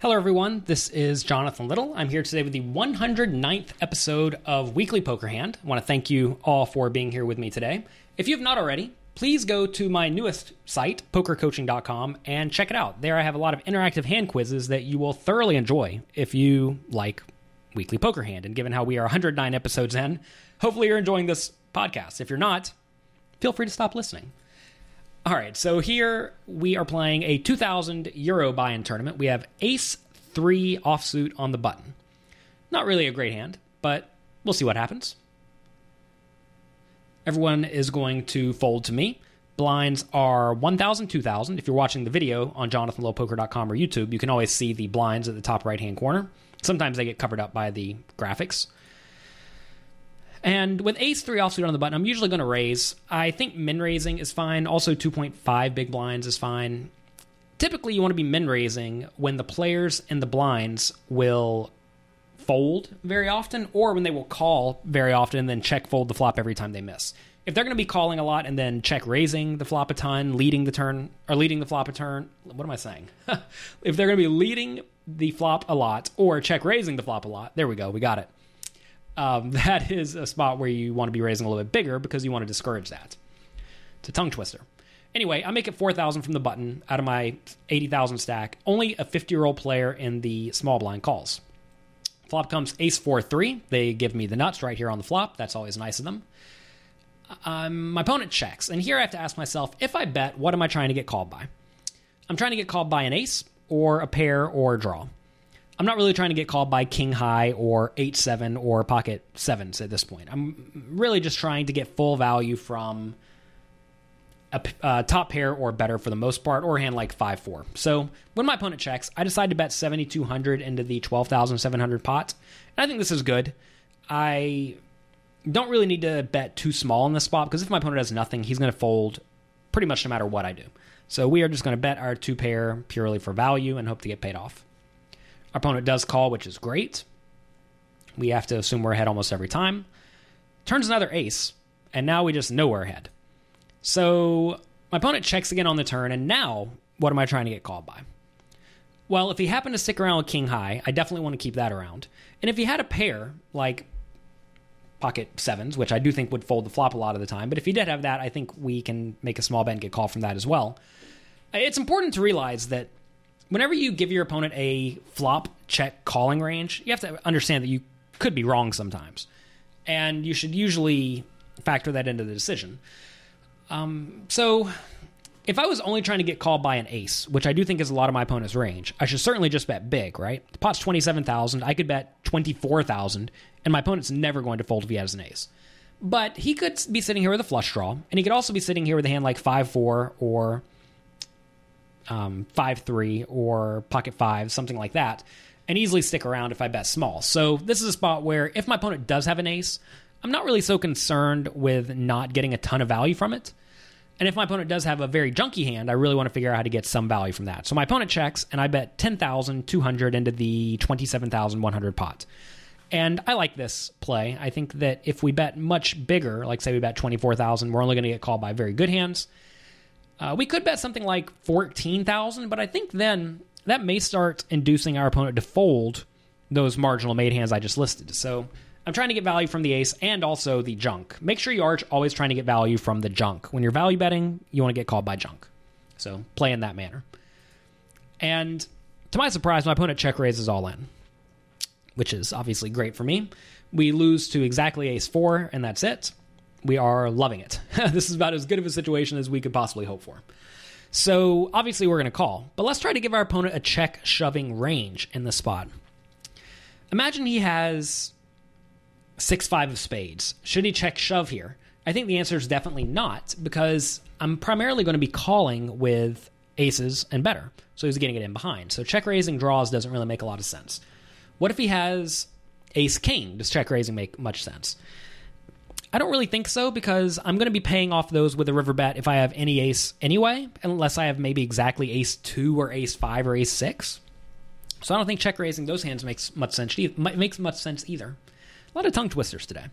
Hello, everyone. This is Jonathan Little. I'm here today with the 109th episode of Weekly Poker Hand. I want to thank you all for being here with me today. If you have not already, please go to my newest site, pokercoaching.com, and check it out. There I have a lot of interactive hand quizzes that you will thoroughly enjoy if you like Weekly Poker Hand. And given how we are 109 episodes in, hopefully you're enjoying this podcast. If you're not, feel free to stop listening. All right, so here we are playing a 2,000 euro buy-in tournament. We have Ace three offsuit on the button. Not really a great hand, but we'll see what happens. Everyone is going to fold to me. Blinds are 1,000, 2,000. If you're watching the video on jonathanlittlepoker.com or YouTube, you can always see the blinds at the top right hand corner. Sometimes they get covered up by the graphics. And with ace three offsuit on the button, I'm usually going to raise. I think min raising is fine. Also, 2.5 big blinds is fine. Typically, you want to be min raising when the players and the blinds will fold very often, or when they will call very often and then check fold the flop every time they miss. If they're going to be calling a lot and then check raising the flop a ton, leading the turn, or leading the flop a turn, what am I saying? if they're going to be leading the flop a lot or check raising the flop a lot, there we go, we got it um, that is a spot where you want to be raising a little bit bigger because you want to discourage that. It's a tongue twister. Anyway, I make it 4,000 from the button out of my 80,000 stack. Only a 50 year old player in the small blind calls. Flop comes ace 4 3. They give me the nuts right here on the flop. That's always nice of them. Um, my opponent checks. And here I have to ask myself if I bet, what am I trying to get called by? I'm trying to get called by an ace or a pair or a draw. I'm not really trying to get called by king high or eight seven or pocket sevens at this point. I'm really just trying to get full value from a uh, top pair or better for the most part, or a hand like five four. So when my opponent checks, I decide to bet 7,200 into the 12,700 pot, and I think this is good. I don't really need to bet too small in this spot because if my opponent has nothing, he's going to fold pretty much no matter what I do. So we are just going to bet our two pair purely for value and hope to get paid off. Opponent does call, which is great. We have to assume we're ahead almost every time. Turns another ace, and now we just know we're ahead. So my opponent checks again on the turn, and now what am I trying to get called by? Well, if he happened to stick around with king high, I definitely want to keep that around. And if he had a pair, like pocket sevens, which I do think would fold the flop a lot of the time, but if he did have that, I think we can make a small bet and get called from that as well. It's important to realize that whenever you give your opponent a flop check calling range, you have to understand that you could be wrong sometimes. And you should usually factor that into the decision. Um, so, if I was only trying to get called by an ace, which I do think is a lot of my opponent's range, I should certainly just bet big, right? The pot's 27,000. I could bet 24,000, and my opponent's never going to fold if he has an ace. But he could be sitting here with a flush draw, and he could also be sitting here with a hand like 5 4 or um, five three or pocket five, something like that, and easily stick around if I bet small. So this is a spot where if my opponent does have an ace, I'm not really so concerned with not getting a ton of value from it. And if my opponent does have a very junky hand, I really want to figure out how to get some value from that. So my opponent checks, and I bet 10,200 into the 27,100 pot. And I like this play. I think that if we bet much bigger, like say we bet 24,000, we're only going to get called by very good hands. Uh, we could bet something like 14,000, but I think then that may start inducing our opponent to fold those marginal made hands I just listed. So I'm trying to get value from the ace and also the junk. Make sure you are always trying to get value from the junk. When you're value betting, you want to get called by junk. So play in that manner. And to my surprise, my opponent check raises all in, which is obviously great for me. We lose to exactly ace four, and that's it we are loving it. this is about as good of a situation as we could possibly hope for. So obviously we're going to call, but let's try to give our opponent a check shoving range in the spot. Imagine he has six five of spades. Should he check shove here? I think the answer is definitely not because I'm primarily going to be calling with aces and better. So he's getting it in behind. So check raising draws doesn't really make a lot of sense. What if he has ace king? Does check raising make much sense? I don't really think so because I'm going to be paying off those with a river bet if I have any ace anyway, unless I have maybe exactly ace two or ace five or ace six. So I don't think check raising those hands makes much sense. Makes much sense either. A lot of tongue twisters today.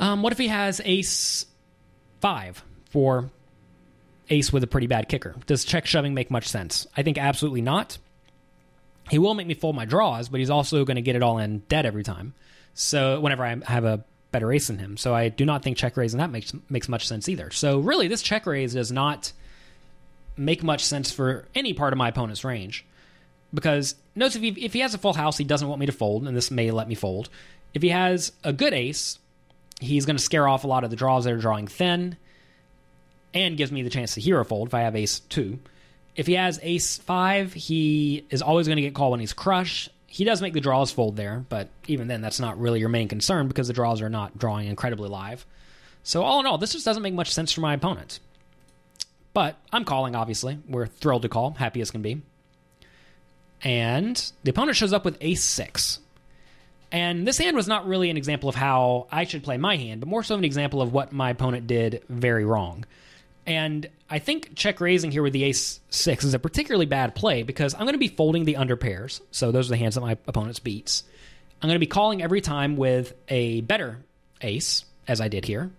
Um, what if he has ace five for ace with a pretty bad kicker? Does check shoving make much sense? I think absolutely not. He will make me fold my draws, but he's also going to get it all in dead every time. So whenever I have a better ace than him, so I do not think check raising that makes makes much sense either. So really, this check raise does not make much sense for any part of my opponent's range because notice if he, if he has a full house, he doesn't want me to fold, and this may let me fold. If he has a good ace, he's going to scare off a lot of the draws that are drawing thin, and gives me the chance to hero fold if I have ace two. If he has ace five, he is always going to get called when he's crush. He does make the draws fold there, but even then, that's not really your main concern because the draws are not drawing incredibly live. So all in all, this just doesn't make much sense for my opponent. But I'm calling, obviously. We're thrilled to call, happy as can be. And the opponent shows up with ace six. And this hand was not really an example of how I should play my hand, but more so an example of what my opponent did very wrong. And I think check raising here with the ace six is a particularly bad play because I'm going to be folding the under pairs. So those are the hands that my opponent's beats. I'm going to be calling every time with a better ace, as I did here.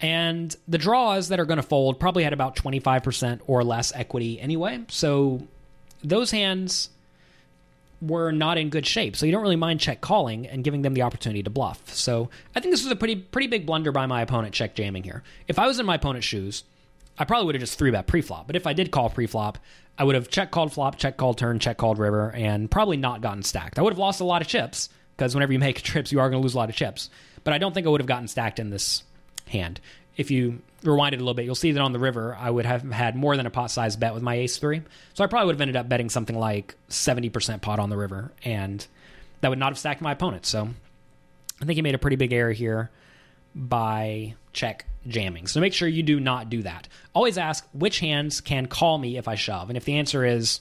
And the draws that are going to fold probably had about 25% or less equity anyway. So those hands were not in good shape. So you don't really mind check calling and giving them the opportunity to bluff. So I think this was a pretty pretty big blunder by my opponent check jamming here. If I was in my opponent's shoes, I probably would have just three bet pre-flop. But if I did call pre-flop, I would have check called flop, check called turn, check called river, and probably not gotten stacked. I would have lost a lot of chips because whenever you make trips, you are going to lose a lot of chips. But I don't think I would have gotten stacked in this hand. If you rewind it a little bit, you'll see that on the river, I would have had more than a pot size bet with my ace three. So I probably would have ended up betting something like 70% pot on the river, and that would not have stacked my opponent. So I think he made a pretty big error here by check jamming. So make sure you do not do that. Always ask which hands can call me if I shove. And if the answer is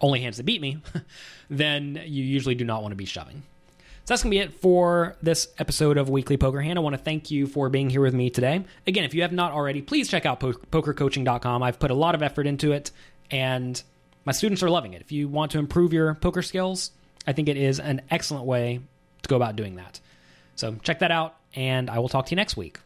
only hands that beat me, then you usually do not want to be shoving. That's going to be it for this episode of Weekly Poker Hand. I want to thank you for being here with me today. Again, if you have not already, please check out pokercoaching.com. I've put a lot of effort into it, and my students are loving it. If you want to improve your poker skills, I think it is an excellent way to go about doing that. So check that out, and I will talk to you next week.